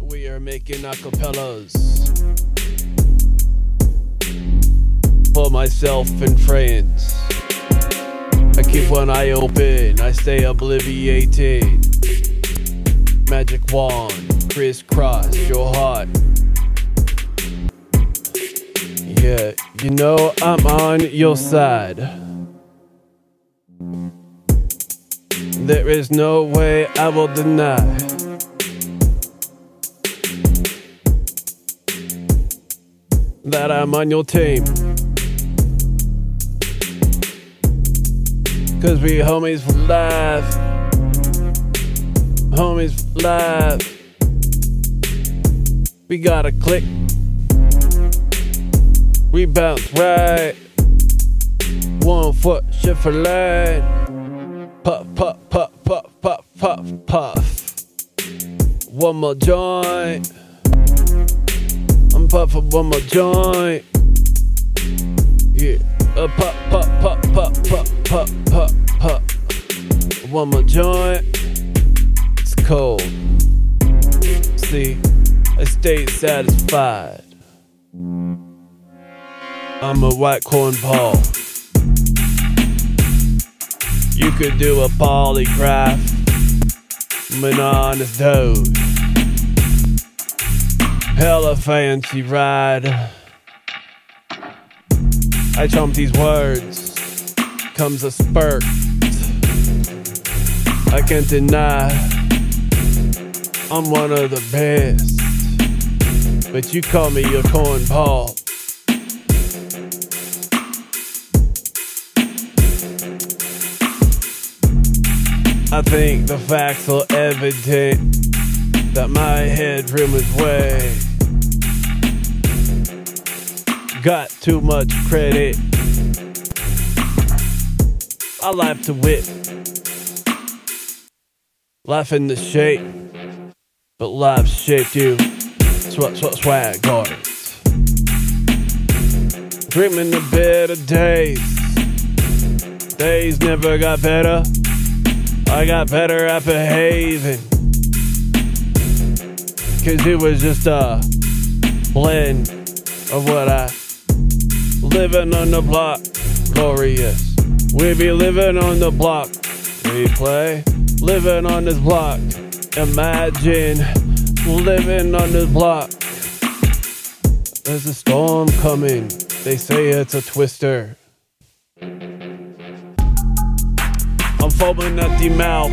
We are making acapellas for myself and friends. I keep one eye open, I stay obliviated. Magic wand, crisscross your heart. Yeah, you know I'm on your side. There is no way I will deny. That I'm on your team. Cause we homies for life. Homies for life. We gotta click. We bounce right. One foot shift for line. More joint. I'm puffing one more joint. Yeah. Uh, puff, puff, puff, puff, puff, puff, puff, puff. One more joint. It's cold. See, I stay satisfied. I'm a white corn Paul. You could do a polygraph, not on his toes. Hella fancy ride. I chomp these words, comes a spurt. I can't deny, I'm one of the best. But you call me your corn Paul. I think the facts are evident that my headroom is way. Got too much credit. I laugh to wit. Life in the shape, but life shaped you. Swat, swat, swag guards. Dreaming of better days. Days never got better. I got better at behaving. Cause it was just a blend of what I living on the block. Glorious. We be living on the block. We play living on this block. Imagine living on this block. There's a storm coming. They say it's a twister. I'm foaming at the mouth.